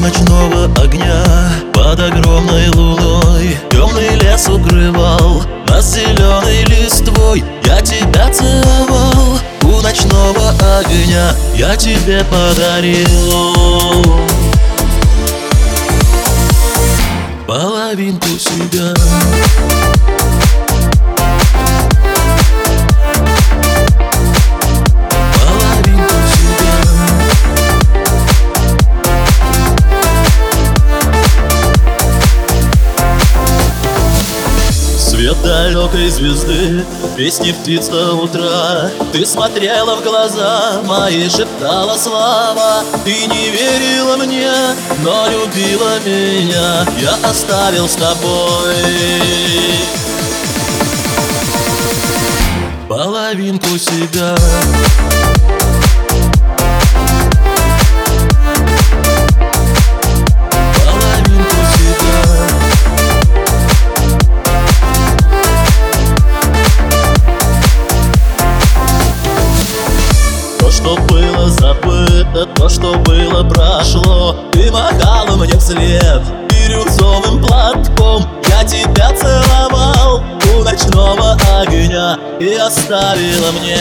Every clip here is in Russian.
ночного огня. Под огромной луной Темный лес укрывал. Нас зеленой листвой Я тебя целовал. У ночного огня Я тебе подарил. Половинку себя Свет далекой звезды, песни птиц до утра. Ты смотрела в глаза мои, шептала слова. Ты не верила мне, но любила меня. Я оставил с тобой Половинку себя что было забыто, то, что было прошло. Ты махала мне вслед бирюзовым платком. Я тебя целовал у ночного огня И оставила мне.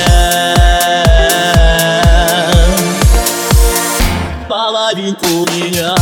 Половинку меня